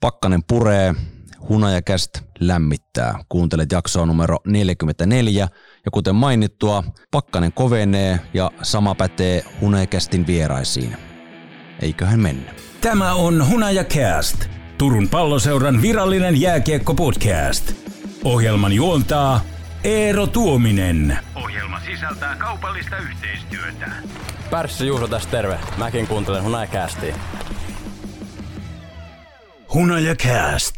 Pakkanen puree, hunajakäst lämmittää. Kuuntelet jaksoa numero 44 ja kuten mainittua, pakkanen kovenee ja sama pätee hunajakästin vieraisiin. Eiköhän mennä. Tämä on Hunajakäst, Turun palloseuran virallinen jääkiekko-podcast. Ohjelman juontaa Eero Tuominen. Ohjelma sisältää kaupallista yhteistyötä. Pärssi Juuso tässä terve. Mäkin kuuntelen Hunajakästiin. Hunajakäst.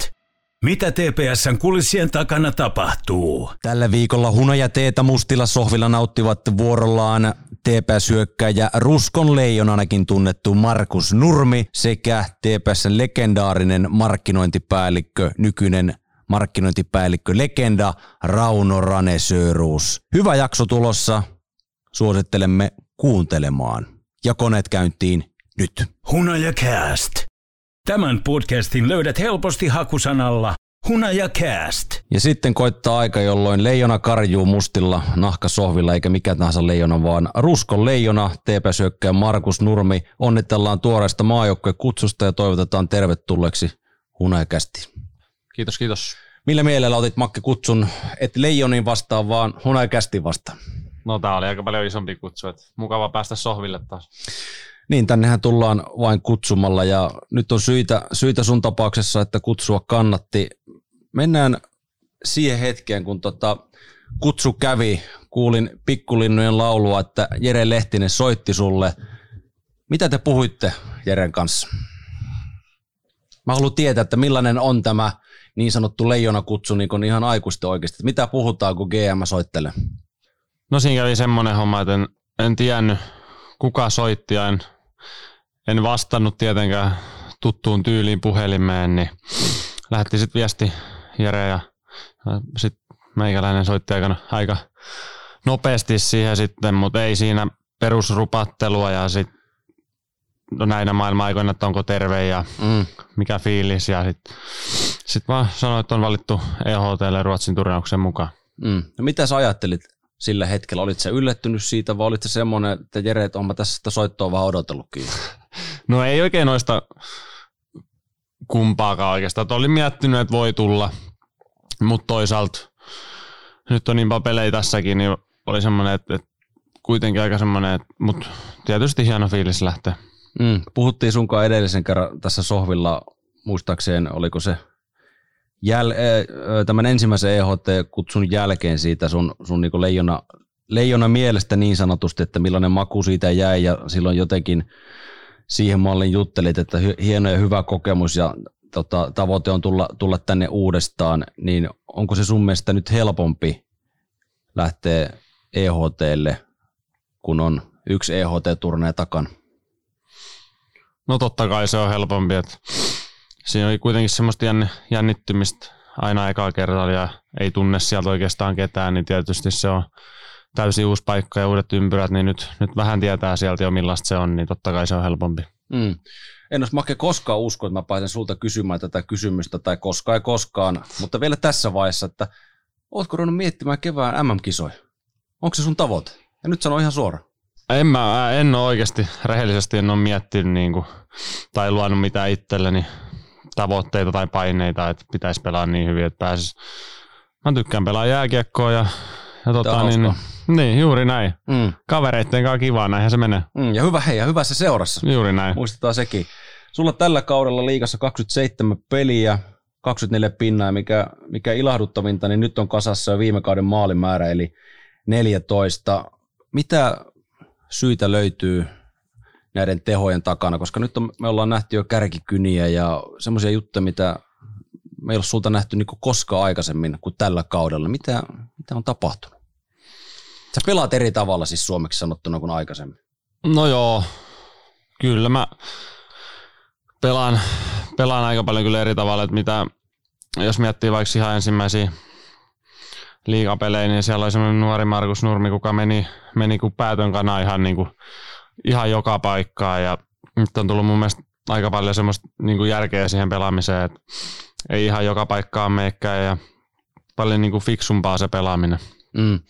Mitä TPSn kulissien takana tapahtuu? Tällä viikolla hunaja teetä mustilla sohvilla nauttivat vuorollaan TPS-hyökkäjä Ruskon leijonanakin tunnettu Markus Nurmi sekä TPSn legendaarinen markkinointipäällikkö, nykyinen markkinointipäällikkö legenda Rauno Rane Söruus. Hyvä jakso tulossa. Suosittelemme kuuntelemaan. Ja koneet käyntiin nyt. Hunajakäst. Tämän podcastin löydät helposti hakusanalla Hunajakäst. Ja sitten koittaa aika, jolloin leijona karjuu mustilla nahkasohvilla, eikä mikä tahansa leijona, vaan Ruskon leijona, TPS Markus Nurmi. Onnitellaan tuoreesta maajoukkojen kutsusta ja toivotetaan tervetulleeksi Hunajakästi. Kiitos, kiitos. Millä mielellä otit Makke kutsun, et leijonin vastaan, vaan Hunajakästin vastaan? No tää oli aika paljon isompi kutsu, että mukava päästä sohville taas. Niin, tännehän tullaan vain kutsumalla ja nyt on syitä, syitä sun tapauksessa, että kutsua kannatti. Mennään siihen hetkeen, kun tota kutsu kävi. Kuulin pikkulinnojen laulua, että Jere Lehtinen soitti sulle. Mitä te puhuitte Jeren kanssa? Mä haluan tietää, että millainen on tämä niin sanottu leijonakutsu niin kuin ihan aikuisten oikeasti. Mitä puhutaan, kun GM soittelee? No siinä kävi semmoinen homma, että en, en tiennyt kuka soitti ja en, en vastannut tietenkään tuttuun tyyliin puhelimeen, niin lähetti sitten viesti Jere ja, ja sitten meikäläinen soitti aika, aika nopeasti siihen sitten, mutta ei siinä perusrupattelua ja sitten no näinä maailma-aikoina, että onko terve ja mm. mikä fiilis. Ja sitten sit vaan sanoin, että on valittu EHTlle Ruotsin turnauksen mukaan. Mm. No mitä sä ajattelit sillä hetkellä? Olit se yllättynyt siitä vai olit se semmoinen, että Jere, että onpa tässä sitä soittoa vaan odotellutkin? No ei oikein noista kumpaakaan oikeastaan. Että olin miettinyt, että voi tulla, mutta toisaalta nyt on niin pelejä tässäkin, niin oli semmoinen, että, että kuitenkin aika semmoinen, että, mutta tietysti hieno fiilis lähteä. Mm, puhuttiin sunkaan edellisen kerran tässä sohvilla, muistaakseen, oliko se jäl, tämän ensimmäisen EHT-kutsun jälkeen siitä sun, sun niin leijona, leijona mielestä niin sanotusti, että millainen maku siitä jäi ja silloin jotenkin siihen mallin juttelit, että hieno ja hyvä kokemus ja tota, tavoite on tulla, tulla tänne uudestaan, niin onko se sun mielestä nyt helpompi lähteä EHTlle, kun on yksi EHT-turneen takana? No totta kai se on helpompi, että siinä oli kuitenkin semmoista jännittymistä aina ekaa kerralla ja ei tunne sieltä oikeastaan ketään, niin tietysti se on täysin uusi paikka ja uudet ympyrät, niin nyt, nyt vähän tietää sieltä jo millaista se on, niin totta kai se on helpompi. Mm. En olisi Make koskaan usko, että mä pääsen sulta kysymään tätä kysymystä tai koskaan ei koskaan, mutta vielä tässä vaiheessa, että ootko ruvennut miettimään kevään MM-kisoja? Onko se sun tavoite? Ja nyt sano ihan suoraan. En mä en ole oikeasti, rehellisesti en ole miettinyt niin kuin, tai luonut mitään itselleni tavoitteita tai paineita, että pitäisi pelaa niin hyvin, että pääsis. Mä tykkään pelaa jääkiekkoa ja, ja tota, niin, niin, juuri näin. Mm. Kavereitten kanssa kivaa, näinhän se menee. Mm, ja hyvä hei, ja hyvässä seurassa. Juuri näin. Muistetaan sekin. Sulla tällä kaudella liigassa 27 peliä, 24 pinnaa, mikä, mikä ilahduttavinta, niin nyt on kasassa jo viime kauden maalimäärä, eli 14. Mitä syitä löytyy näiden tehojen takana, koska nyt on, me ollaan nähty jo kärkikyniä ja semmoisia juttuja, mitä me ei ole sulta nähty niin koskaan aikaisemmin kuin tällä kaudella. Mitä, mitä on tapahtunut? Sä pelaat eri tavalla siis suomeksi sanottuna kuin aikaisemmin. No joo, kyllä mä pelaan, pelaan aika paljon kyllä eri tavalla, että mitä, jos miettii vaikka ihan ensimmäisiä liigapelejä, niin siellä oli semmoinen nuori Markus Nurmi, kuka meni, meni kuin päätön kana ihan, niin kuin, ihan joka paikkaan ja nyt on tullut mun mielestä aika paljon semmoista niin järkeä siihen pelaamiseen, että ei ihan joka paikkaan meikään ja paljon niin kuin fiksumpaa se pelaaminen. Mm.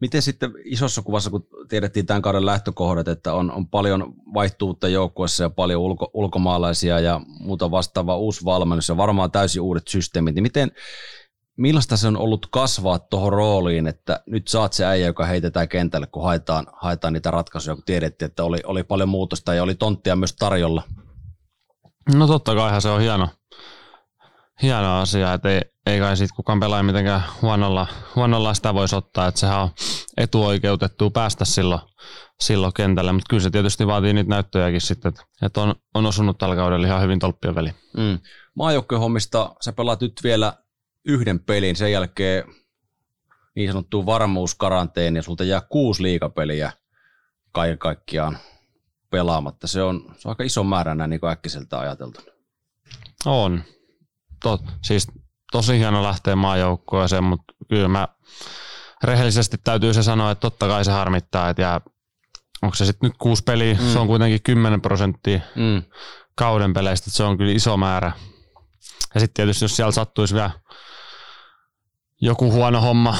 Miten sitten isossa kuvassa, kun tiedettiin tämän kauden lähtökohdat, että on, on paljon vaihtuutta joukkueessa ja paljon ulko, ulkomaalaisia ja muuta vastaavaa uusi valmennus ja varmaan täysin uudet systeemit, niin miten, millaista se on ollut kasvaa tuohon rooliin, että nyt saat se äijä, joka heitetään kentälle, kun haetaan, haetaan niitä ratkaisuja, kun tiedettiin, että oli, oli paljon muutosta ja oli tonttia myös tarjolla. No totta kaihan se on hieno, hieno asia, että ei, ei kai siitä kukaan pelaa mitenkään huonolla, huonolla sitä voisi ottaa, että sehän on etuoikeutettu päästä silloin, silloin kentälle, mutta kyllä se tietysti vaatii niitä näyttöjäkin sitten, että, että on, on osunut tällä kaudella ihan hyvin tolppien väliin. Mm. Maajoukkuehommista sä pelaat nyt vielä yhden pelin, sen jälkeen niin sanottu varmuuskaranteeni ja sulta jää kuusi liikapeliä kaiken kaikkiaan pelaamatta. Se on, se on aika iso määrä näin niin äkkiseltä ajateltuna. On. Tot, siis tosi hieno lähteä maajoukkueeseen, mutta kyllä mä rehellisesti täytyy se sanoa, että totta kai se harmittaa, että jää, onko se sitten nyt kuusi peliä, mm. se on kuitenkin 10 prosenttia mm. kauden peleistä, että se on kyllä iso määrä. Ja sitten tietysti jos siellä sattuisi vielä joku huono homma,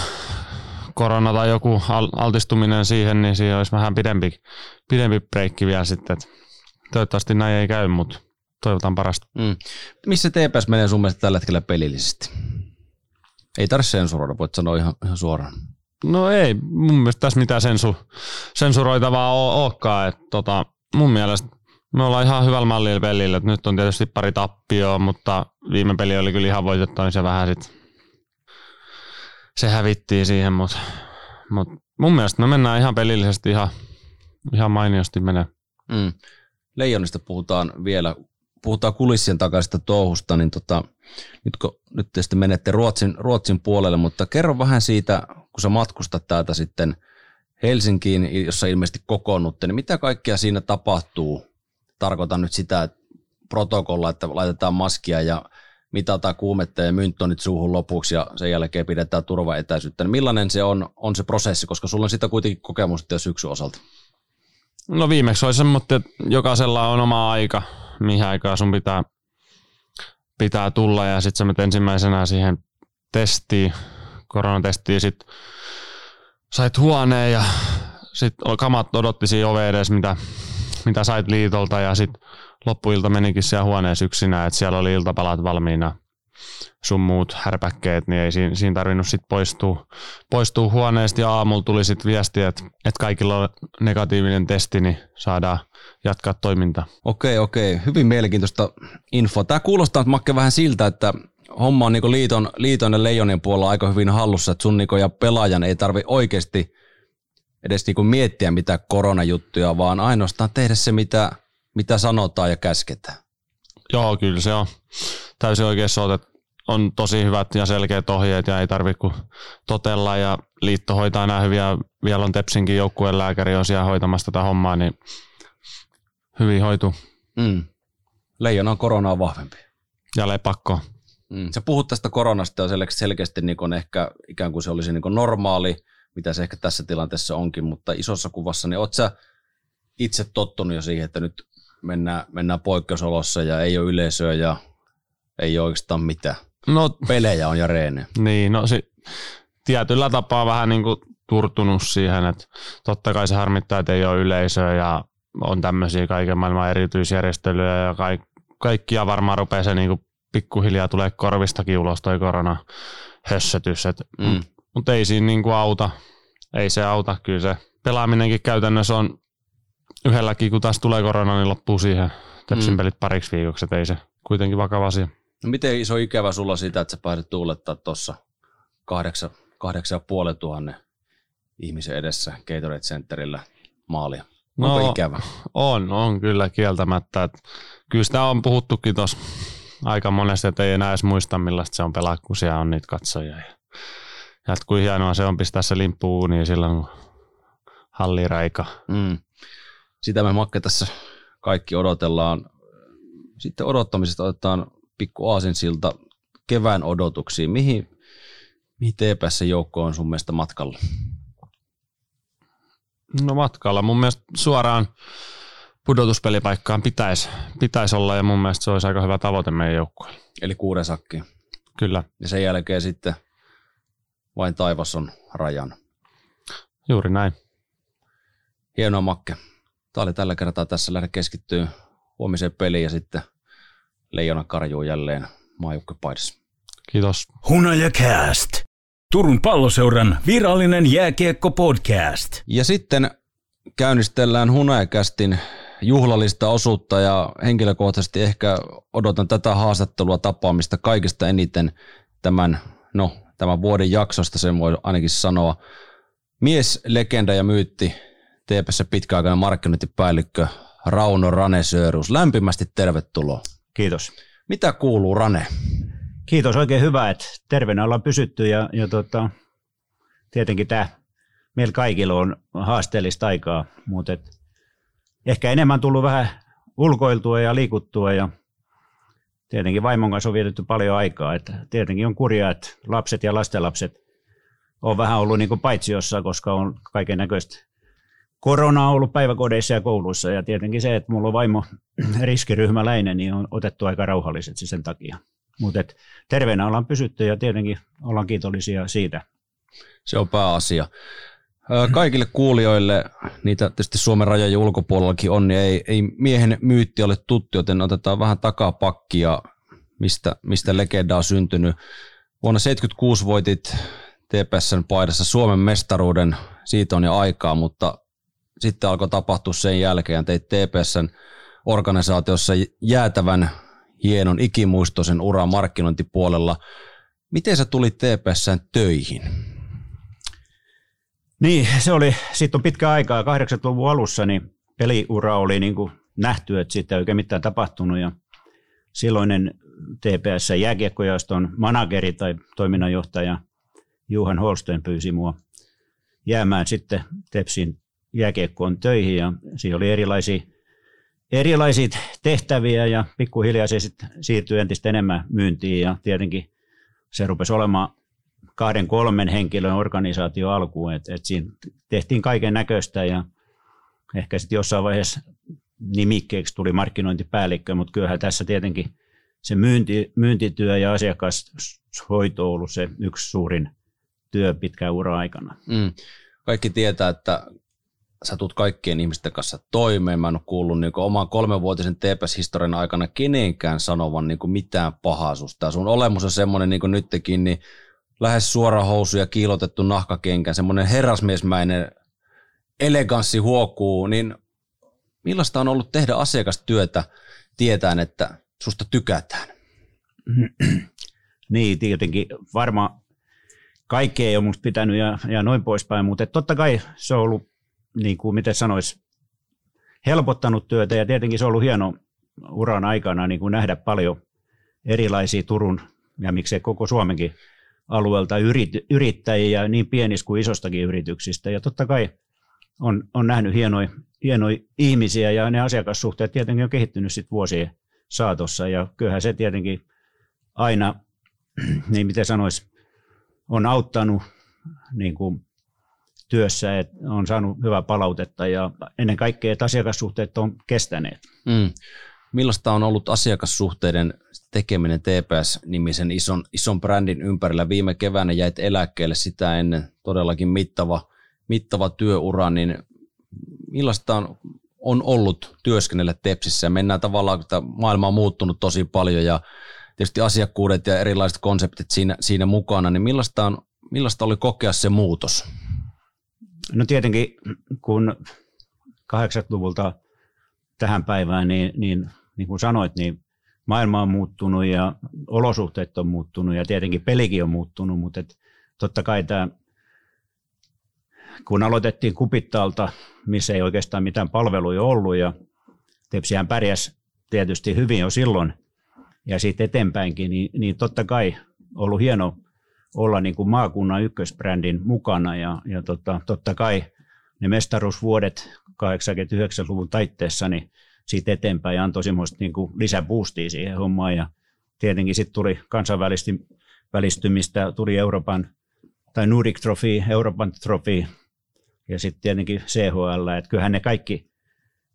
korona tai joku altistuminen siihen, niin siinä olisi vähän pidempi, pidempi breikki vielä sitten. Et toivottavasti näin ei käy, mutta toivotaan parasta. Mm. Missä TPS menee sun mielestä tällä hetkellä pelillisesti? Ei tarvitse sensuroida, voit sanoa ihan, ihan suoraan. No ei, mun mielestä tässä mitään sensu, sensuroitavaa olekaan. Että tota, mun mielestä me ollaan ihan hyvällä mallilla pelillä. Et nyt on tietysti pari tappioa, mutta viime peli oli kyllä ihan voitettu, niin se vähän sit, se hävittiin siihen, mutta mut mun mielestä me mennään ihan pelillisesti ihan, ihan mainiosti menee. Mm. Leijonista puhutaan vielä puhutaan kulissien takaisesta touhusta, niin tota, nyt kun nyt te sitten menette Ruotsin, Ruotsin puolelle, mutta kerro vähän siitä, kun sä matkustat täältä sitten Helsinkiin, jossa ilmeisesti kokoonnutte, niin mitä kaikkea siinä tapahtuu? Tarkoitan nyt sitä että protokolla, että laitetaan maskia ja mitataan kuumetta ja mynttonit suuhun lopuksi ja sen jälkeen pidetään turvaetäisyyttä. Niin millainen se on, on se prosessi, koska sulla on sitä kuitenkin kokemusta jo syksyn osalta? No viimeksi olisi semmoinen, että jokaisella on oma aika mihin aikaan sun pitää, pitää tulla ja sitten sä menet ensimmäisenä siihen testiin, koronatestiin, sitten sait huoneen ja sitten kamat odotti siinä ove edes, mitä, mitä sait liitolta ja sitten loppuilta menikin siellä huoneessa yksinä, että siellä oli iltapalat valmiina sun muut härpäkkeet, niin ei siinä, siinä tarvinnut sitten poistua, poistua huoneesta ja aamulla tuli sitten viesti, että, että kaikilla on negatiivinen testi, niin saadaan jatkaa toimintaa. Okei, okei. Hyvin mielenkiintoista infoa. Tämä kuulostaa, Makke, vähän siltä, että homma on niin liiton, liiton ja leijonien puolella aika hyvin hallussa, että sun niin ja pelaajan ei tarvi oikeasti edes niin miettiä mitä koronajuttuja, vaan ainoastaan tehdä se, mitä, mitä sanotaan ja käsketään. Joo, kyllä se on täysin oikeassa että on tosi hyvät ja selkeät ohjeet ja ei tarvitse kuin totella ja liitto hoitaa nämä hyviä. Vielä on Tepsinkin joukkueen lääkäri on siellä hoitamassa tätä hommaa, niin hyvin hoituu. Mm. Leijona on koronaa vahvempi. Ja lepakko. Mm. Sä puhut tästä koronasta jo selkeästi niin kuin ehkä ikään kuin se olisi niin kuin normaali, mitä se ehkä tässä tilanteessa onkin, mutta isossa kuvassa, niin oot sä itse tottunut jo siihen, että nyt mennään, mennään poikkeusolossa ja ei ole yleisöä ja ei ole oikeastaan mitään. No, Pelejä on ja reene. Niin, no si- tietyllä tapaa vähän niin kuin turtunut siihen, että totta kai se harmittaa, että ei ole yleisöä ja on tämmöisiä kaiken maailman erityisjärjestelyjä ja kaik- kaikkia varmaan rupeaa se niin kuin pikkuhiljaa tulee korvistakin ulos toi korona hössötys. Mm. Mutta ei siinä niin kuin auta. Ei se auta. Kyllä se pelaaminenkin käytännössä on yhdelläkin, kun taas tulee korona, niin loppuu siihen Tepsin mm. pelit pariksi viikoksi. Ei se kuitenkin vakava asia. No miten iso ikävä sulla sitä, että sä pääset tuulettaa tuossa kahdeksan, kahdeksan tuhannen ihmisen edessä Gatorade Centerillä maalia? Onko no, ikävä? On, on kyllä kieltämättä. Että kyllä sitä on puhuttukin tuossa aika monesti, että ei enää edes muista millaista se on pelaa, kun siellä on niitä katsojia. Ja, kuin hienoa se on pistää se limppu niin silloin, kun halliraika. Mm. Sitä me Makke tässä kaikki odotellaan. Sitten odottamisesta otetaan pikku aasinsilta kevään odotuksiin. Mihin, mihin TPS joukko on sun mielestä matkalla? No matkalla. Mun mielestä suoraan pudotuspelipaikkaan pitäisi, pitäisi olla ja mun mielestä se olisi aika hyvä tavoite meidän joukkueelle. Eli kuuden sakki. Kyllä. Ja sen jälkeen sitten vain taivas on rajan. Juuri näin. Hienoa Makke. Tämä oli tällä kertaa tässä lähde keskittyy huomiseen peliin ja sitten Leijona karjuu jälleen maajoukkuepaidassa. Kiitos. Hunaja Cast. Turun palloseuran virallinen jääkiekko-podcast. Ja sitten käynnistellään Hunajakästin juhlallista osuutta ja henkilökohtaisesti ehkä odotan tätä haastattelua tapaamista kaikista eniten tämän, no, tämän vuoden jaksosta, sen voi ainakin sanoa. Mies, legenda ja myytti, TPS pitkäaikainen markkinointipäällikkö Rauno Rane Sörus. Lämpimästi tervetuloa. Kiitos. Mitä kuuluu Rane? Kiitos, oikein hyvä, että terveenä ollaan pysytty ja, ja tota, tietenkin tämä meillä kaikilla on haasteellista aikaa, mutta et ehkä enemmän tullut vähän ulkoiltua ja liikuttua ja tietenkin vaimon kanssa on vietetty paljon aikaa. että tietenkin on kurjaa, että lapset ja lastenlapset on vähän ollut niin paitsiossa, koska on kaiken näköistä korona on ollut päiväkodeissa ja kouluissa ja tietenkin se, että mulla on vaimo riskiryhmäläinen, niin on otettu aika rauhalliset sen takia. Mutta terveenä ollaan pysytty ja tietenkin ollaan kiitollisia siitä. Se on pääasia. Kaikille kuulijoille, niitä tietysti Suomen rajojen ulkopuolellakin on, niin ei, ei miehen myytti ole tuttu, joten otetaan vähän takapakkia, mistä, mistä legenda on syntynyt. Vuonna 1976 voitit TPSn paidassa Suomen mestaruuden, siitä on jo aikaa, mutta sitten alkoi tapahtua sen jälkeen, teit TPSn organisaatiossa jäätävän hienon ikimuistoisen uran markkinointipuolella. Miten sä tulit TPSn töihin? Niin, se oli, sitten on pitkä aikaa, 80-luvun alussa, niin peliura oli niin kuin nähty, että siitä ei oikein mitään tapahtunut ja silloinen TPS jääkiekkojaoston manageri tai toiminnanjohtaja Juhan Holsten pyysi mua jäämään sitten Tepsin jääkiekkoon töihin ja siinä oli erilaisia, erilaisia tehtäviä ja pikkuhiljaa se sitten siirtyi entistä enemmän myyntiin ja tietenkin se rupesi olemaan kahden kolmen henkilön organisaatio alkuun, että et siinä tehtiin kaiken näköistä ja ehkä sitten jossain vaiheessa nimikkeeksi tuli markkinointipäällikkö, mutta kyllähän tässä tietenkin se myynti, myyntityö ja asiakashoito on ollut se yksi suurin työ pitkään ura aikana. Mm. Kaikki tietää, että sä tulet kaikkien ihmisten kanssa toimeen. Mä en ole kuullut niin oman kolmenvuotisen TPS-historian aikana kenenkään sanovan niin mitään pahaa susta. Sun olemus on semmoinen niin nytkin, niin lähes suora housu ja kiilotettu nahkakenkä, semmoinen herrasmiesmäinen eleganssi huokuu, niin millaista on ollut tehdä asiakastyötä tietäen, että susta tykätään? niin, tietenkin varmaan kaikki ei ole musta pitänyt ja, ja noin poispäin, mutta totta kai se on ollut, niin kuin miten sanois, helpottanut työtä ja tietenkin se on ollut hieno uran aikana niin kuin nähdä paljon erilaisia Turun ja miksei koko Suomenkin alueelta yrittäjiä niin pienistä kuin isostakin yrityksistä. Ja totta kai on, on nähnyt hienoja, hienoja ihmisiä ja ne asiakassuhteet tietenkin on kehittynyt sit vuosien saatossa. Ja kyllähän se tietenkin aina, niin miten sanoisi, on auttanut niin kuin työssä, että on saanut hyvää palautetta ja ennen kaikkea, että asiakassuhteet on kestäneet. Mm. Millaista on ollut asiakassuhteiden tekeminen TPS-nimisen ison, ison brändin ympärillä? Viime keväänä jäit eläkkeelle sitä ennen todellakin mittava, mittava työura, niin millaista on, on ollut työskennellä Tepsissä? Mennään tavallaan, että maailma on muuttunut tosi paljon ja tietysti asiakkuudet ja erilaiset konseptit siinä, siinä mukana, niin millaista, on, millaista oli kokea se muutos? No tietenkin, kun 80-luvulta tähän päivään, niin, niin niin kuin sanoit, niin maailma on muuttunut ja olosuhteet on muuttunut ja tietenkin pelikin on muuttunut, mutta et totta kai tämä, kun aloitettiin Kupittaalta, missä ei oikeastaan mitään palveluja ollut ja Tepsihän pärjäs tietysti hyvin jo silloin ja sitten eteenpäinkin, niin, niin totta kai ollut hieno olla niin kuin maakunnan ykkösbrändin mukana ja, ja tota, totta kai ne mestaruusvuodet 89-luvun taitteessa, niin siitä eteenpäin antoi semmoista niin kuin lisäboostia siihen hommaan. Ja tietenkin sitten tuli kansainvälistymistä, tuli Euroopan tai Nordic Trophy, Euroopan Trophy ja sitten tietenkin CHL. Että kyllähän ne kaikki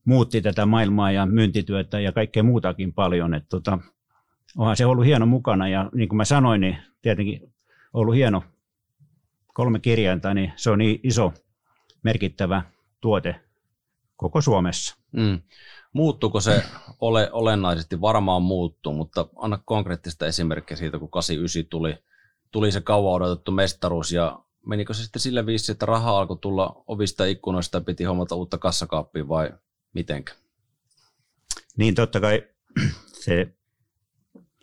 muutti tätä maailmaa ja myyntityötä ja kaikkea muutakin paljon. Että tota, onhan se ollut hieno mukana ja niin kuin mä sanoin, niin tietenkin ollut hieno kolme kirjainta, niin se on niin iso merkittävä tuote koko Suomessa. Mm. Muuttuuko se ole, olennaisesti? Varmaan muuttuu, mutta anna konkreettista esimerkkiä siitä, kun 89 tuli, tuli se kauan odotettu mestaruus ja menikö se sitten sille viisi, että raha alkoi tulla ovista ikkunoista ja piti hommata uutta kassakaappia vai mitenkä? Niin totta kai se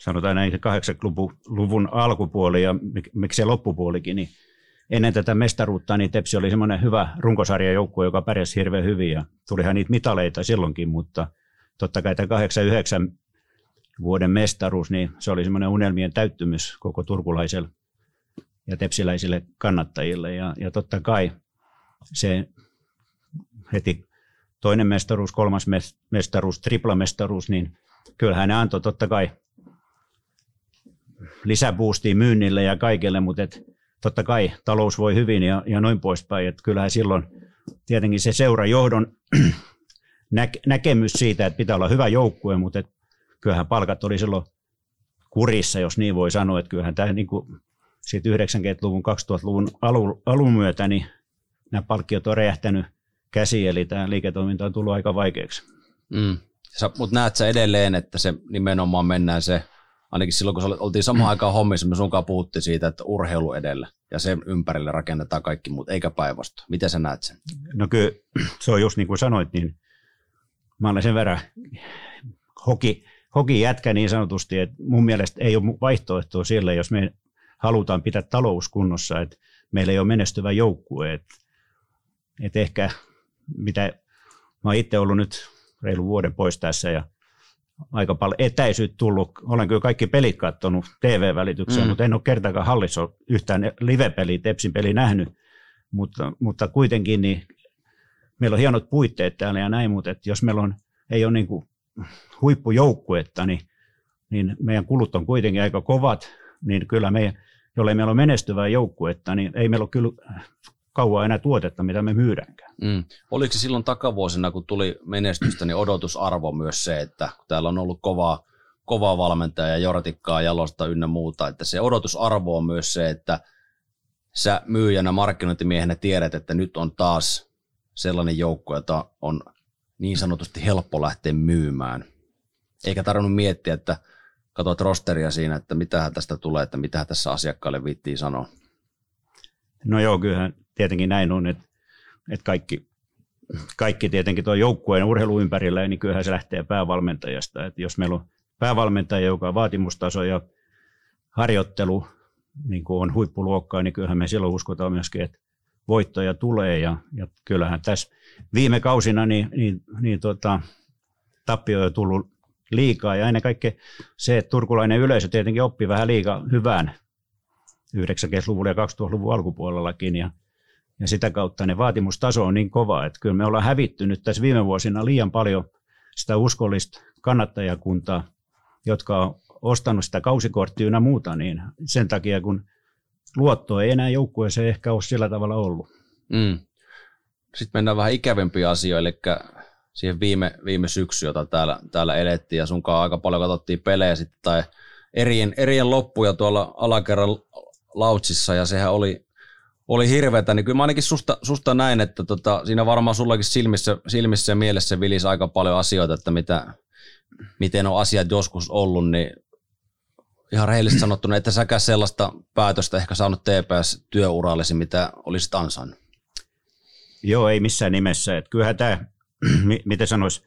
sanotaan näin se 80-luvun alkupuoli ja miksi se loppupuolikin, niin ennen tätä mestaruutta niin Tepsi oli semmoinen hyvä runkosarjajoukkue, joka pärjäsi hirveän hyvin ja tulihan niitä mitaleita silloinkin, mutta totta kai tämä 89 vuoden mestaruus, niin se oli semmoinen unelmien täyttymys koko turkulaiselle ja tepsiläisille kannattajille ja, ja totta kai se heti toinen mestaruus, kolmas mestaruus, triplamestaruus, niin kyllähän ne antoi totta kai lisäboostia myynnille ja kaikille, mutta et totta kai talous voi hyvin ja, ja noin poispäin. Et kyllähän silloin tietenkin se seurajohdon nä- näkemys siitä, että pitää olla hyvä joukkue, mutta et kyllähän palkat oli silloin kurissa, jos niin voi sanoa, että kyllähän tämä niin kuin siitä 90-luvun, 2000-luvun alun, alun myötä, niin nämä palkkiot on räjähtänyt käsiin, eli tämä liiketoiminta on tullut aika vaikeaksi. Mm. Mutta näet sä edelleen, että se nimenomaan mennään se ainakin silloin, kun oltiin samaan aikaan hommissa, me sunkaan puhuttiin siitä, että urheilu edellä ja sen ympärille rakennetaan kaikki muut, eikä päinvastoin. Miten sä näet sen? No kyllä, se on just niin kuin sanoit, niin mä olen sen verran hoki, hoki jätkä niin sanotusti, että mun mielestä ei ole vaihtoehtoa sille, jos me halutaan pitää talous kunnossa, että meillä ei ole menestyvä joukkue. Että, että ehkä mitä mä oon itse ollut nyt reilu vuoden pois tässä ja aika paljon etäisyyttä tullut. Olen kyllä kaikki pelit katsonut TV-välitykseen, mm. mutta en ole kertaakaan hallissa yhtään live-peliä, Tepsin peli nähnyt. Mutta, mutta kuitenkin niin meillä on hienot puitteet täällä ja näin, mutta että jos meillä on, ei ole niin kuin huippujoukkuetta, niin, niin meidän kulut on kuitenkin aika kovat, niin kyllä meidän, jollei meillä on menestyvää joukkuetta, niin ei meillä ole kyllä kauan enää tuotetta, mitä me myydäänkään. Mm. Oliko se silloin takavuosina, kun tuli menestystä, niin odotusarvo myös se, että kun täällä on ollut kovaa, kovaa valmentaja ja jortikkaa, jalosta ynnä muuta, että se odotusarvo on myös se, että sä myyjänä, markkinointimiehenä tiedät, että nyt on taas sellainen joukko, jota on niin sanotusti helppo lähteä myymään. Eikä tarvinnut miettiä, että katsoit rosteria siinä, että mitä tästä tulee, että mitä tässä asiakkaalle viittiin sanoa. No joo, kyllähän tietenkin näin on, että, että kaikki, kaikki tietenkin tuo joukkueen urheilu ympärillä, niin kyllähän se lähtee päävalmentajasta. Että jos meillä on päävalmentaja, joka on vaatimustaso ja harjoittelu niin kuin on huippuluokkaa, niin kyllähän me silloin uskotaan myöskin, että voittoja tulee. Ja, ja kyllähän tässä viime kausina niin, niin, niin tota, tappio on tullut liikaa ja ennen kaikkea se, että turkulainen yleisö tietenkin oppi vähän liikaa hyvään 90-luvulla ja 2000-luvun alkupuolellakin ja ja sitä kautta ne vaatimustaso on niin kova, että kyllä me ollaan hävitty nyt tässä viime vuosina liian paljon sitä uskollista kannattajakuntaa, jotka on ostanut sitä kausikorttia ja muuta, niin sen takia kun luotto ei enää joukkueeseen ehkä ole sillä tavalla ollut. Mm. Sitten mennään vähän ikävempiä asioita, eli siihen viime, viime syksy, jota täällä, täällä elettiin, ja sunkaan aika paljon katsottiin pelejä sitten, tai erien, erien loppuja tuolla alakerran lautsissa, ja sehän oli oli hirveätä, niin kyllä mä ainakin susta, susta näin, että tota, siinä varmaan sullakin silmissä, silmissä ja mielessä vilisi aika paljon asioita, että mitä, miten on asiat joskus ollut, niin ihan rehellisesti sanottuna, että säkään sellaista päätöstä ehkä saanut TPS-työurallesi, mitä olisit ansainnut. Joo, ei missään nimessä. Että kyllähän tämä, miten sanois,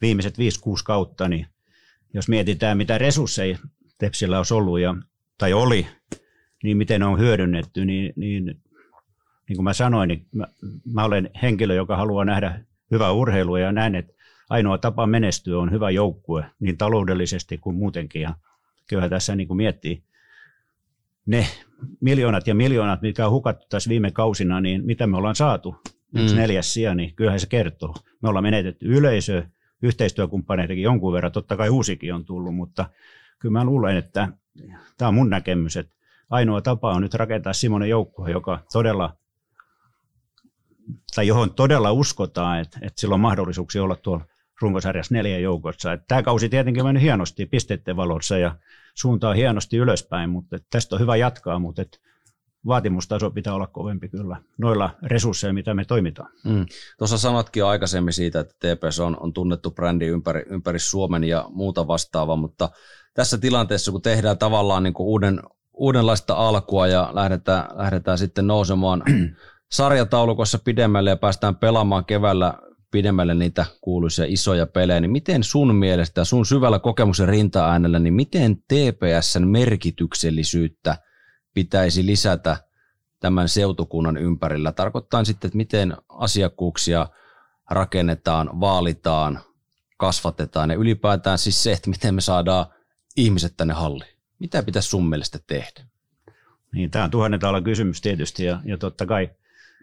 viimeiset 5-6 kautta, niin jos mietitään, mitä resursseja Tepsillä olisi ollut ja, tai oli, niin miten ne on hyödynnetty, niin, niin, niin kuin mä sanoin, niin mä, mä olen henkilö, joka haluaa nähdä hyvää urheilua ja näen, että ainoa tapa menestyä on hyvä joukkue niin taloudellisesti kuin muutenkin. Ja kyllä tässä niin kuin miettii ne miljoonat ja miljoonat, mitkä on hukattu tässä viime kausina, niin mitä me ollaan saatu, mm. neljäs sija, niin kyllähän se kertoo. Me ollaan menetetty yleisö, yhteistyökumppaneitakin jonkun verran, totta kai uusikin on tullut, mutta kyllä mä luulen, että tämä on mun näkemys, että ainoa tapa on nyt rakentaa semmoinen joukko, joka todella, tai johon todella uskotaan, että, että sillä on mahdollisuuksia olla tuolla runkosarjassa neljä joukossa. Että tämä kausi tietenkin mennyt hienosti pisteiden valossa ja suuntaa hienosti ylöspäin, mutta tästä on hyvä jatkaa, mutta että vaatimustaso pitää olla kovempi kyllä noilla resursseilla, mitä me toimitaan. Mm. Tuossa sanotkin aikaisemmin siitä, että TPS on, on tunnettu brändi ympäri, ympäri Suomen ja muuta vastaavaa, mutta tässä tilanteessa, kun tehdään tavallaan niin kuin uuden, uudenlaista alkua ja lähdetään, lähdetään sitten nousemaan sarjataulukossa pidemmälle ja päästään pelaamaan keväällä pidemmälle niitä kuuluisia isoja pelejä, niin miten sun mielestä, sun syvällä kokemuksen rinta-äänellä, niin miten TPSn merkityksellisyyttä pitäisi lisätä tämän seutukunnan ympärillä? Tarkoittaa sitten, että miten asiakkuuksia rakennetaan, vaalitaan, kasvatetaan ja ylipäätään siis se, että miten me saadaan ihmiset tänne halliin. Mitä pitäisi sun mielestä tehdä? Niin, tämä on tuhannen taalan kysymys tietysti ja, ja totta kai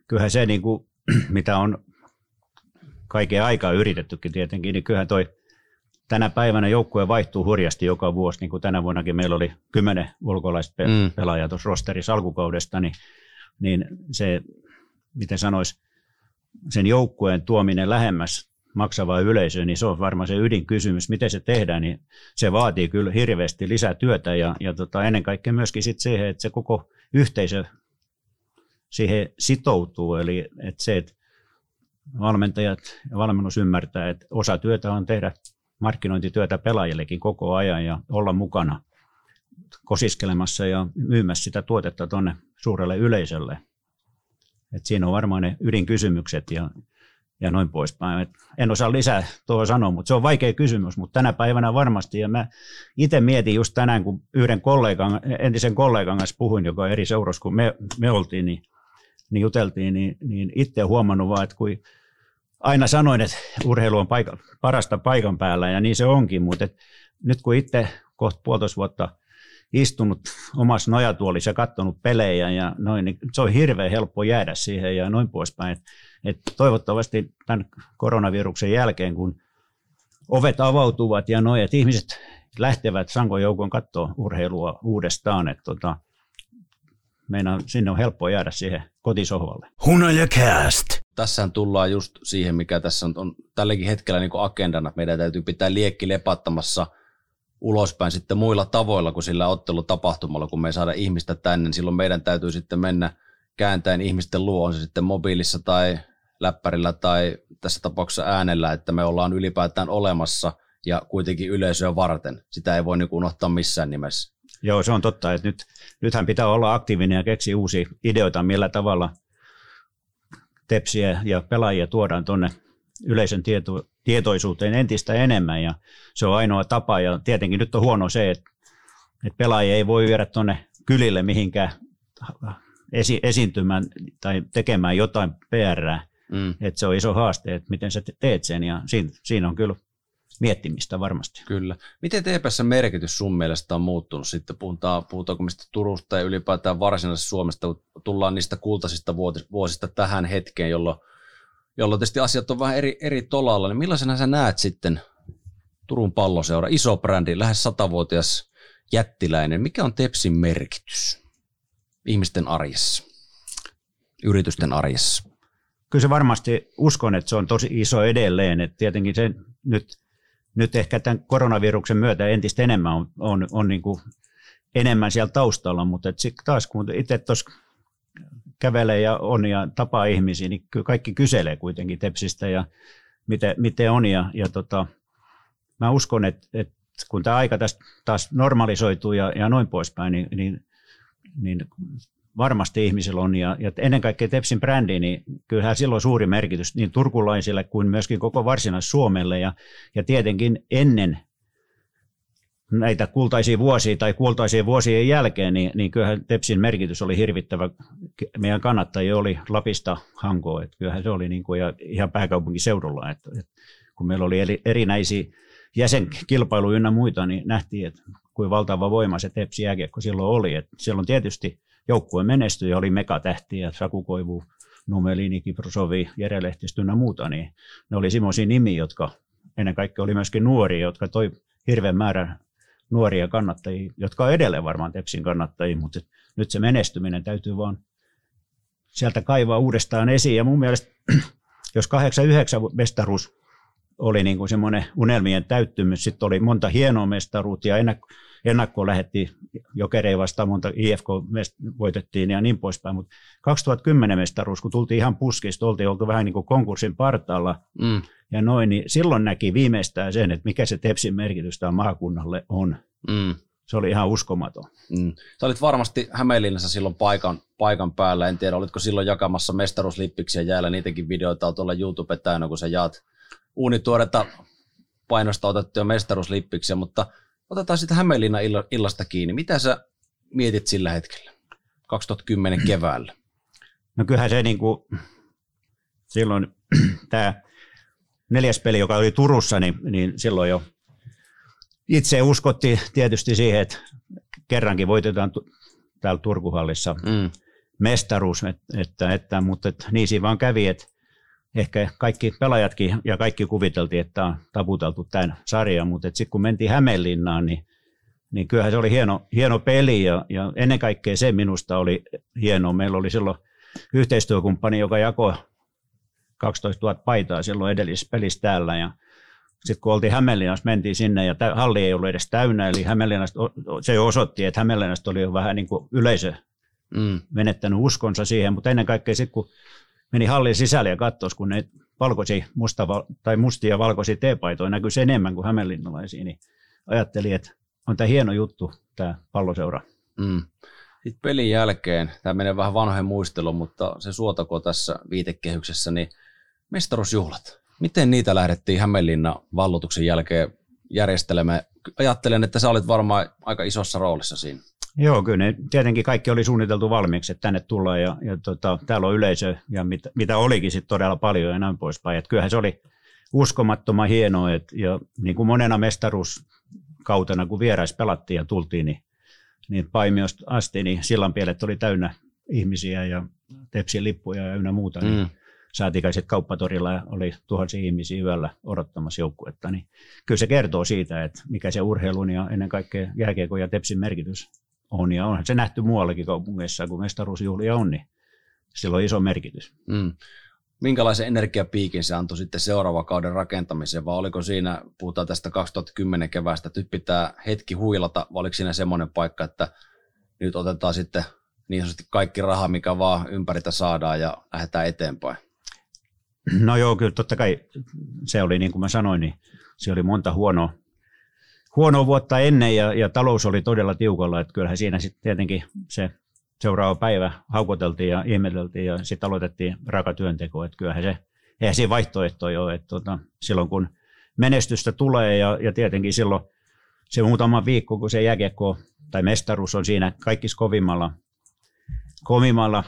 kyllähän se, niin kuin, mitä on kaiken aikaa yritettykin tietenkin, niin kyllähän toi tänä päivänä joukkue vaihtuu hurjasti joka vuosi, niin kuin tänä vuonnakin meillä oli kymmenen ulkolaista mm. pelaajaa tuossa rosterissa alkukaudesta, niin, niin se, miten sanois, sen joukkueen tuominen lähemmäs maksavaa yleisöä, niin se on varmaan se ydinkysymys. Miten se tehdään, niin se vaatii kyllä hirveästi lisää työtä ja, ja tota, ennen kaikkea myöskin sit siihen, että se koko yhteisö siihen sitoutuu. Eli että se, että valmentajat ja valmennus ymmärtää, että osa työtä on tehdä markkinointityötä pelaajillekin koko ajan ja olla mukana kosiskelemassa ja myymässä sitä tuotetta tuonne suurelle yleisölle. Et siinä on varmaan ne ydinkysymykset ja, ja noin poispäin. En osaa lisää tuohon sanoa, mutta se on vaikea kysymys, mutta tänä päivänä varmasti. Ja mä itse mietin just tänään, kun yhden kollegan, entisen kollegan kanssa puhuin, joka eri seurassa kuin me, me oltiin, niin, niin juteltiin, niin, niin itse huomannut vaan, että kun aina sanoin, että urheilu on paika, parasta paikan päällä ja niin se onkin, mutta et nyt kun itse kohta puolitoista vuotta istunut omassa nojatuolissa ja katsonut pelejä ja noin, niin se on hirveän helppo jäädä siihen ja noin poispäin. Et, et toivottavasti tämän koronaviruksen jälkeen, kun ovet avautuvat ja noin, että ihmiset lähtevät Sanko joukon katsoa urheilua uudestaan, että tota, meinaan, sinne on helppo jäädä siihen kotisohvalle. Hunaja Cast. Tässähän tullaan just siihen, mikä tässä on, on tälläkin hetkellä niin agendana, että meidän täytyy pitää liekki lepattamassa ulospäin sitten muilla tavoilla kuin sillä ottelutapahtumalla, kun me ei saada ihmistä tänne, niin silloin meidän täytyy sitten mennä kääntäen ihmisten luo, on se sitten mobiilissa tai läppärillä tai tässä tapauksessa äänellä, että me ollaan ylipäätään olemassa ja kuitenkin yleisöä varten. Sitä ei voi niin unohtaa missään nimessä. Joo, se on totta, että nyt, nythän pitää olla aktiivinen ja keksiä uusia ideoita, millä tavalla tepsiä ja pelaajia tuodaan tuonne yleisön tieto, tietoisuuteen entistä enemmän ja se on ainoa tapa ja tietenkin nyt on huono se, että, että pelaajia ei voi viedä tuonne kylille mihinkään esi, esiintymään tai tekemään jotain PR, mm. että se on iso haaste, että miten sä teet sen ja siinä, siinä on kyllä miettimistä varmasti. Kyllä. Miten TPS merkitys sun mielestä on muuttunut sitten? Puhutaan, puhutaanko mistä Turusta ja ylipäätään varsinaisesta Suomesta, tullaan niistä kultaisista vuosista tähän hetkeen, jolloin, jolloin tietysti asiat on vähän eri, eri tolalla. Niin millaisena sä näet sitten Turun palloseura, iso brändi, lähes satavuotias jättiläinen. Mikä on Tepsin merkitys ihmisten arjessa, yritysten arjessa? Kyllä se varmasti, uskon, että se on tosi iso edelleen. Että tietenkin se nyt nyt ehkä tämän koronaviruksen myötä entistä enemmän on, on, on niin kuin enemmän siellä taustalla, mutta sitten taas kun itse tuossa kävelee ja on ja tapaa ihmisiä, niin kyllä kaikki kyselee kuitenkin Tepsistä ja miten, miten on. Ja, ja tota, mä uskon, että, että kun tämä aika tästä taas normalisoituu ja, ja noin poispäin, niin, niin, niin varmasti ihmisillä on. Ja, ja ennen kaikkea Tepsin brändi, niin kyllähän sillä on suuri merkitys niin turkulaisille kuin myöskin koko varsinais-Suomelle. Ja, ja tietenkin ennen näitä kultaisia vuosia tai kultaisia vuosien jälkeen, niin, niin kyllähän Tepsin merkitys oli hirvittävä. Meidän kannattajia oli Lapista Hankoa, että kyllähän se oli niin kuin, ja ihan pääkaupunkiseudulla. Että, että kun meillä oli erinäisiä jäsenkilpailuja ynnä muita, niin nähtiin, että kuin valtava voima se Tepsi jääkiekko silloin oli. Että siellä on tietysti joukkueen menestyjä oli megatähtiä, Saku Koivu, Numelini, Kiprosovi, Jere Lehtistö ja muuta, niin ne oli semmoisia nimiä, jotka ennen kaikkea oli myöskin nuoria, jotka toi hirveän määrän nuoria kannattajia, jotka on edelleen varmaan Tepsin kannattajia, mutta nyt se menestyminen täytyy vaan sieltä kaivaa uudestaan esiin. Ja mun mielestä, jos 89 mestaruus oli niin kuin semmoinen unelmien täyttymys. Sitten oli monta hienoa mestaruutta ja ennakko, ennakkoon lähetti jokerei vastaan, monta IFK voitettiin ja niin poispäin. Mutta 2010 mestaruus, kun tultiin ihan puskista, oltiin oltu vähän niin kuin konkurssin partaalla Mm. ja noin, niin silloin näki viimeistään sen, että mikä se Tepsin merkitys tämä maakunnalle on. Mm. Se oli ihan uskomaton. Mm. Sä olit varmasti Hämeenlinnassa silloin paikan, paikan päällä. En tiedä, olitko silloin jakamassa mestaruuslippiksiä jäällä. Niitäkin videoita on tuolla YouTube täynnä, kun sä jaat uunituoretta painosta otettuja mestaruuslippiksiä, mutta otetaan sitten Hämeenlinnan illa- illasta kiinni. Mitä sä mietit sillä hetkellä? 2010 keväällä. No kyllähän se niin kuin, silloin tämä neljäs peli, joka oli Turussa, niin, niin silloin jo itse uskottiin tietysti siihen, että kerrankin voitetaan täällä Turkuhallissa Mm. mestaruus, että, että, mutta että niin siinä vaan kävi, että ehkä kaikki pelaajatkin ja kaikki kuviteltiin, että on taputeltu tämän sarjan, mutta sitten kun mentiin Hämeenlinnaan, niin, niin kyllähän se oli hieno, hieno peli ja, ja ennen kaikkea se minusta oli hienoa. Meillä oli silloin yhteistyökumppani, joka jakoi 12 000 paitaa silloin edellisessä pelissä täällä ja sitten kun oltiin Hämeenlinnassa, mentiin sinne ja tä- halli ei ollut edes täynnä, eli Hämeenlinnasta, se jo osoitti, että Hämeenlinnasta oli jo vähän niin kuin yleisö Mm. menettänyt uskonsa siihen, mutta ennen kaikkea sitten kun meni hallin sisälle ja katsoi, kun ne valkoisia, musta, tai mustia ja valkoisia teepaitoja näkyisi enemmän kuin hämeenlinnalaisia, niin ajattelin, että on tämä hieno juttu, tämä palloseura. Mm. Sitten pelin jälkeen, tämä menee vähän vanhojen muisteluun, mutta se suotako tässä viitekehyksessä, niin mestaruusjuhlat. Miten niitä lähdettiin Hämeenlinnan vallutuksen jälkeen järjestelemään? Ajattelen, että sä olit varmaan aika isossa roolissa siinä. Joo, kyllä ne, tietenkin kaikki oli suunniteltu valmiiksi, että tänne tullaan ja, ja tota, täällä on yleisö ja mitä, mitä olikin sitten todella paljon ja näin poispäin. Et kyllähän se oli uskomattoman hienoa, et, ja niin kuin monena mestaruuskautena, kun vierais pelattiin ja tultiin, niin, niin Paimiosta asti, niin sillanpielet oli täynnä ihmisiä ja tepsin lippuja ja ynnä muuta. Niin Mm. saatiin kai sitten kauppatorilla ja oli tuhansia ihmisiä yöllä odottamassa joukkuetta. Niin kyllä se kertoo siitä, että mikä se urheilun ja ennen kaikkea jääkiekon ja tepsin merkitys on. Ja onhan se nähty muuallakin kaupungeissa, kun mestaruusjuhlia on, niin sillä on iso merkitys. Mm. Minkälaisen energiapiikin se antoi sitten seuraavan kauden rakentamiseen, vai oliko siinä, puhutaan tästä 2010 keväästä, että nyt pitää hetki huilata, vai oliko siinä semmoinen paikka, että nyt otetaan sitten niin sanotusti kaikki raha, mikä vaan ympäriltä saadaan ja lähdetään eteenpäin? No joo, kyllä totta kai se oli niin kuin mä sanoin, niin se oli monta huonoa, huonoa vuotta ennen ja, ja talous oli todella tiukalla, että kyllähän siinä sitten tietenkin se seuraava päivä haukoteltiin ja ihmeteltiin ja sitten aloitettiin raka työnteko, että kyllähän se, eihän siinä vaihtoehtoja ole, että tota, silloin kun menestystä tulee ja, ja tietenkin silloin se muutama viikko, kun se jääkiekko tai mestaruus on siinä kaikissa kovimmalla, kovimmalla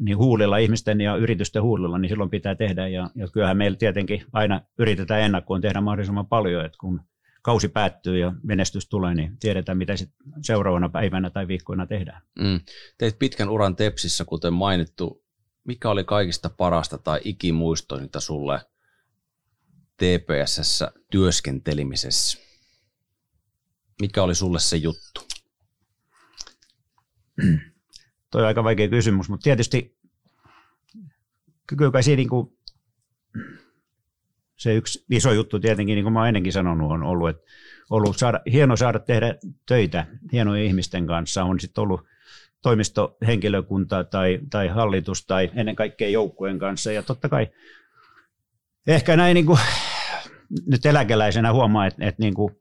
niin huulilla, ihmisten ja yritysten huulilla, niin silloin pitää tehdä. Ja, ja kyllähän meillä tietenkin aina yritetään ennakkoon tehdä mahdollisimman paljon, että kun kausi päättyy ja menestys tulee, niin tiedetään, mitä sit seuraavana päivänä tai viikkoina tehdään. Mm. Teit pitkän uran Tepsissä, kuten mainittu. Mikä oli kaikista parasta tai ikimuistointa sulle TPSssä työskentelemisessä? Mikä oli sulle se juttu? Toi on aika vaikea kysymys, mutta tietysti kyllä kai siinä niin kuin, se yksi iso juttu tietenkin, niin kuin mä oon ennenkin sanonut, on ollut, että ollut saada, hieno saada tehdä töitä hienojen ihmisten kanssa. On sitten ollut toimistohenkilökunta tai, tai hallitus tai ennen kaikkea joukkueen kanssa. Ja totta kai ehkä näin niin kuin, nyt eläkeläisenä huomaa, että, että niin kuin,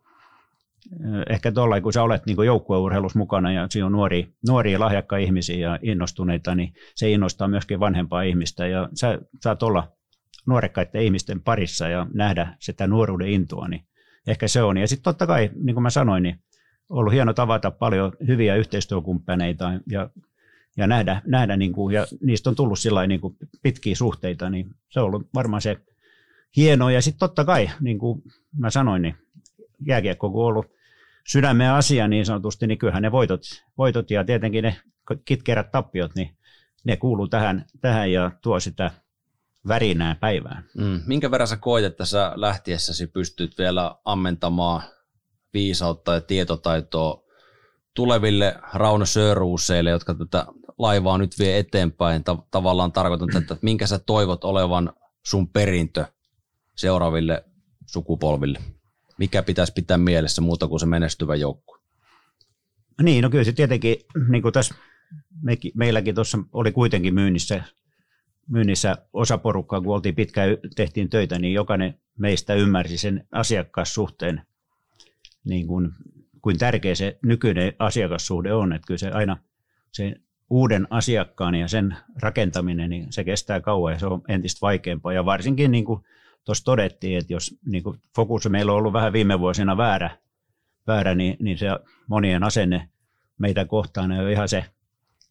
ehkä tuolla, kun sä olet niin joukkueurheilussa mukana ja siinä on nuoria, nuoria lahjakkaita ihmisiä ja innostuneita, niin se innostaa myöskin vanhempaa ihmistä ja sä saat olla nuorekkaiden ihmisten parissa ja nähdä sitä nuoruuden intoa, niin ehkä se on. Ja sitten totta kai, niin kuin mä sanoin, niin ollut hieno tavata paljon hyviä yhteistyökumppaneita ja, ja nähdä, nähdä niin kuin, ja niistä on tullut sillä niin kuin pitkiä suhteita, niin se on ollut varmaan se hienoa. Ja sitten totta kai, niin kuin mä sanoin, niin jääkiekko on ollut sydämen asia niin sanotusti, niin kyllähän ne voitot, voitot ja tietenkin ne kitkerät tappiot, niin ne kuuluu tähän, tähän ja tuo sitä värinää päivään. Mm. Minkä verran sä koet, että sä lähtiessäsi pystyt vielä ammentamaan viisautta ja tietotaitoa tuleville Rauno Söruuseille, jotka tätä laivaa nyt vie eteenpäin. Ta- tavallaan tarkoitan tätä, että minkä sä toivot olevan sun perintö seuraaville sukupolville? Mikä pitäisi pitää mielessä muuta kuin se menestyvä joukkue? Niin, no kyllä se tietenkin, niin kuin tässä mekin, meilläkin tuossa oli kuitenkin myynnissä, myynnissä osa porukkaa, kun oltiin pitkään, tehtiin töitä, niin jokainen meistä ymmärsi sen asiakassuhteen, niin kuin, kuin tärkeä se nykyinen asiakassuhde on, että kyllä se aina se uuden asiakkaan ja sen rakentaminen, niin se kestää kauan ja se on entistä vaikeampaa. Ja varsinkin niin kuin tuossa todettiin, että jos niin kuin fokus meillä on ollut vähän viime vuosina väärä, väärä niin, niin se monien asenne meitä kohtaan on ihan se,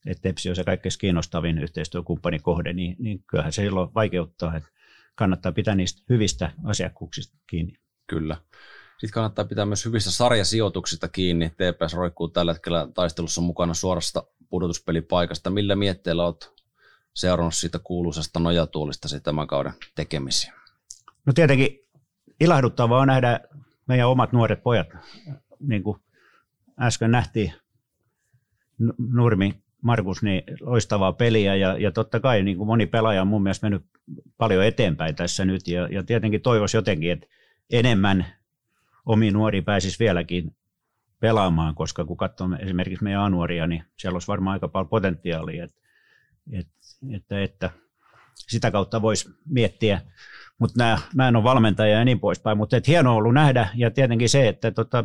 että Tepsi on se kaikkein kiinnostavin yhteistyökumppanikohde, niin, niin kyllähän se silloin vaikeuttaa, että kannattaa pitää niistä hyvistä asiakkuuksista kiinni. Kyllä. Sitten kannattaa pitää myös hyvistä sarjasijoituksista kiinni. TPS roikkuu tällä hetkellä taistelussa mukana suorasta pudotuspelipaikasta. Millä mietteellä olet seurannut siitä kuuluisesta nojatuolista tämän kauden tekemisiä? No tietenkin ilahduttavaa on nähdä meidän omat nuoret pojat. Niin kuin äsken nähtiin Nurmi Markus, niin loistavaa peliä ja, ja totta kai niin kuin moni pelaaja on mun mielestä mennyt paljon eteenpäin tässä nyt ja, ja tietenkin toivoisi jotenkin, että enemmän omi nuori pääsisi vieläkin pelaamaan, koska kun katsoo esimerkiksi meidän anuoria, niin siellä olisi varmaan aika paljon potentiaalia, että, että, että, että sitä kautta voisi miettiä, mutta mä en ole valmentaja ja niin poispäin, mutta että hienoa ollut nähdä. Ja tietenkin se, että tota,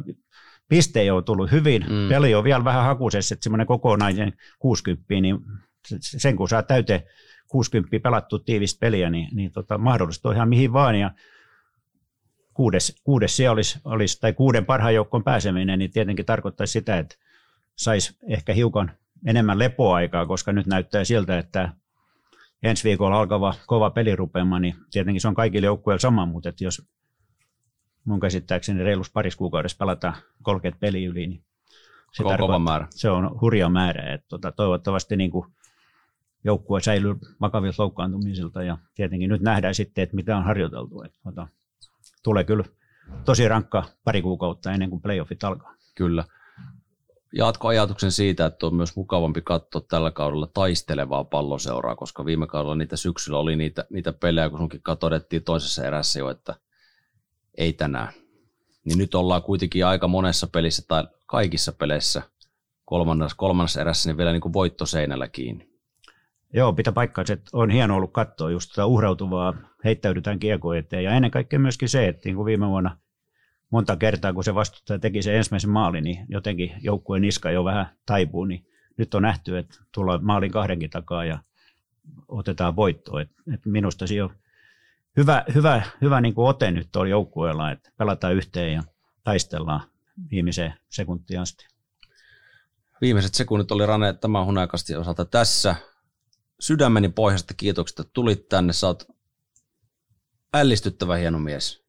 piste on tullut hyvin, mm. peli on vielä vähän hakusessa, että semmoinen kokonainen 60, niin sen kun saa täyteen 60 pelattu tiivistä peliä, niin, niin tota, mahdollista on ihan mihin vaan ja kuudes, kuudes se olisi, olisi, tai kuuden parhaan joukkoon pääseminen, niin tietenkin tarkoittaisi sitä, että saisi ehkä hiukan enemmän lepoaikaa, koska nyt näyttää siltä, että ensi viikolla alkava kova pelirupeama, niin tietenkin se on kaikille joukkueille sama, mutta että jos mun käsittääkseni reilus paris kuukaudessa pelataan 30 peli yli, niin se, kova määrä. se on hurja määrä. Että tota, toivottavasti niin kuin joukkue säilyy vakavilta loukkaantumisilta ja tietenkin nyt nähdään sitten, että mitä on harjoiteltu. Että, tota, tulee kyllä tosi rankka pari kuukautta ennen kuin playoffit alkaa. Kyllä. Jatko ajatuksen siitä, että on myös mukavampi katsoa tällä kaudella taistelevaa palloseuraa, koska viime kaudella niitä syksyllä oli niitä, niitä pelejä, kun sunkin todettiin toisessa erässä jo, että ei tänään. Niin nyt ollaan kuitenkin aika monessa pelissä tai kaikissa peleissä kolmannessa, kolmannessa erässä niin vielä niin kuin voittoseinällä kiinni. Joo, pitää paikkaa, että on hieno ollut katsoa just tätä uhrautuvaa, heittäydytään kiekko eteen. Ja ennen kaikkea myöskin se, että niin kuin viime vuonna monta kertaa, kun se vastustaja teki sen ensimmäisen maalin, niin jotenkin joukkueen niska jo vähän taipuu, niin nyt on nähty, että tullaan maalin kahdenkin takaa ja otetaan voittoa. Et, et minusta se on hyvä, hyvä, hyvä niin kuin ote nyt tuolla joukkueella, että pelataan yhteen ja taistellaan viimeiseen sekuntiin asti. Viimeiset sekunnit oli Rane tämän hunajakasti osalta tässä sydämeni pohjasta kiitokset, että tulit tänne. Sä oot ällistyttävä hieno mies.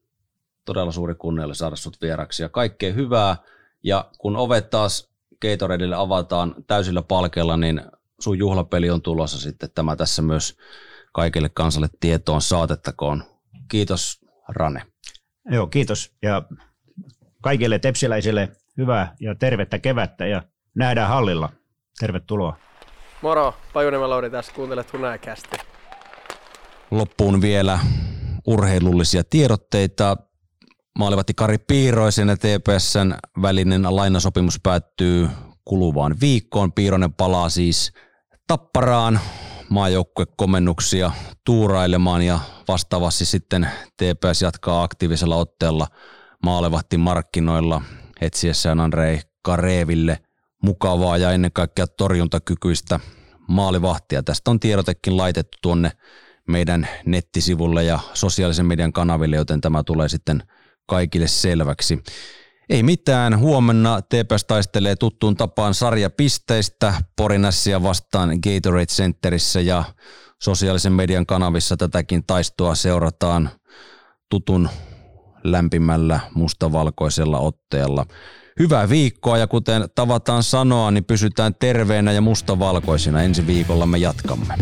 Todella suuri kunnia saada sut vieraksi ja kaikkea hyvää. Ja kun ovet taas Gatoradeille avataan täysillä palkella, niin sun juhlapeli on tulossa sitten tämä tässä myös kaikille kansalle tietoon saatettakoon. Kiitos Rane. Joo, kiitos ja kaikille tepsiläisille hyvää ja tervettä kevättä ja nähdään hallilla. Tervetuloa. Moro, Pajuniemen Lauri tässä, kuuntelet Hunajäkästi. Loppuun vielä urheilullisia tiedotteita. Maalivatti Kari Piiroisen ja TPSn välinen lainasopimus päättyy kuluvaan viikkoon. Piironen palaa siis Tapparaan maajoukkuekomennuksia tuurailemaan ja vastaavasti sitten TPS jatkaa aktiivisella otteella maalevahti markkinoilla etsiessään Andrei Kareville mukavaa ja ennen kaikkea torjuntakykyistä maalivahtia. Tästä on tiedotekin laitettu tuonne meidän nettisivulle ja sosiaalisen median kanaville, joten tämä tulee sitten kaikille selväksi. Ei mitään, huomenna TPS taistelee tuttuun tapaan sarjapisteistä Porinassia vastaan Gatorade Centerissä ja sosiaalisen median kanavissa tätäkin taistoa seurataan tutun lämpimällä mustavalkoisella otteella hyvää viikkoa ja kuten tavataan sanoa, niin pysytään terveenä ja mustavalkoisina. Ensi viikolla me jatkamme.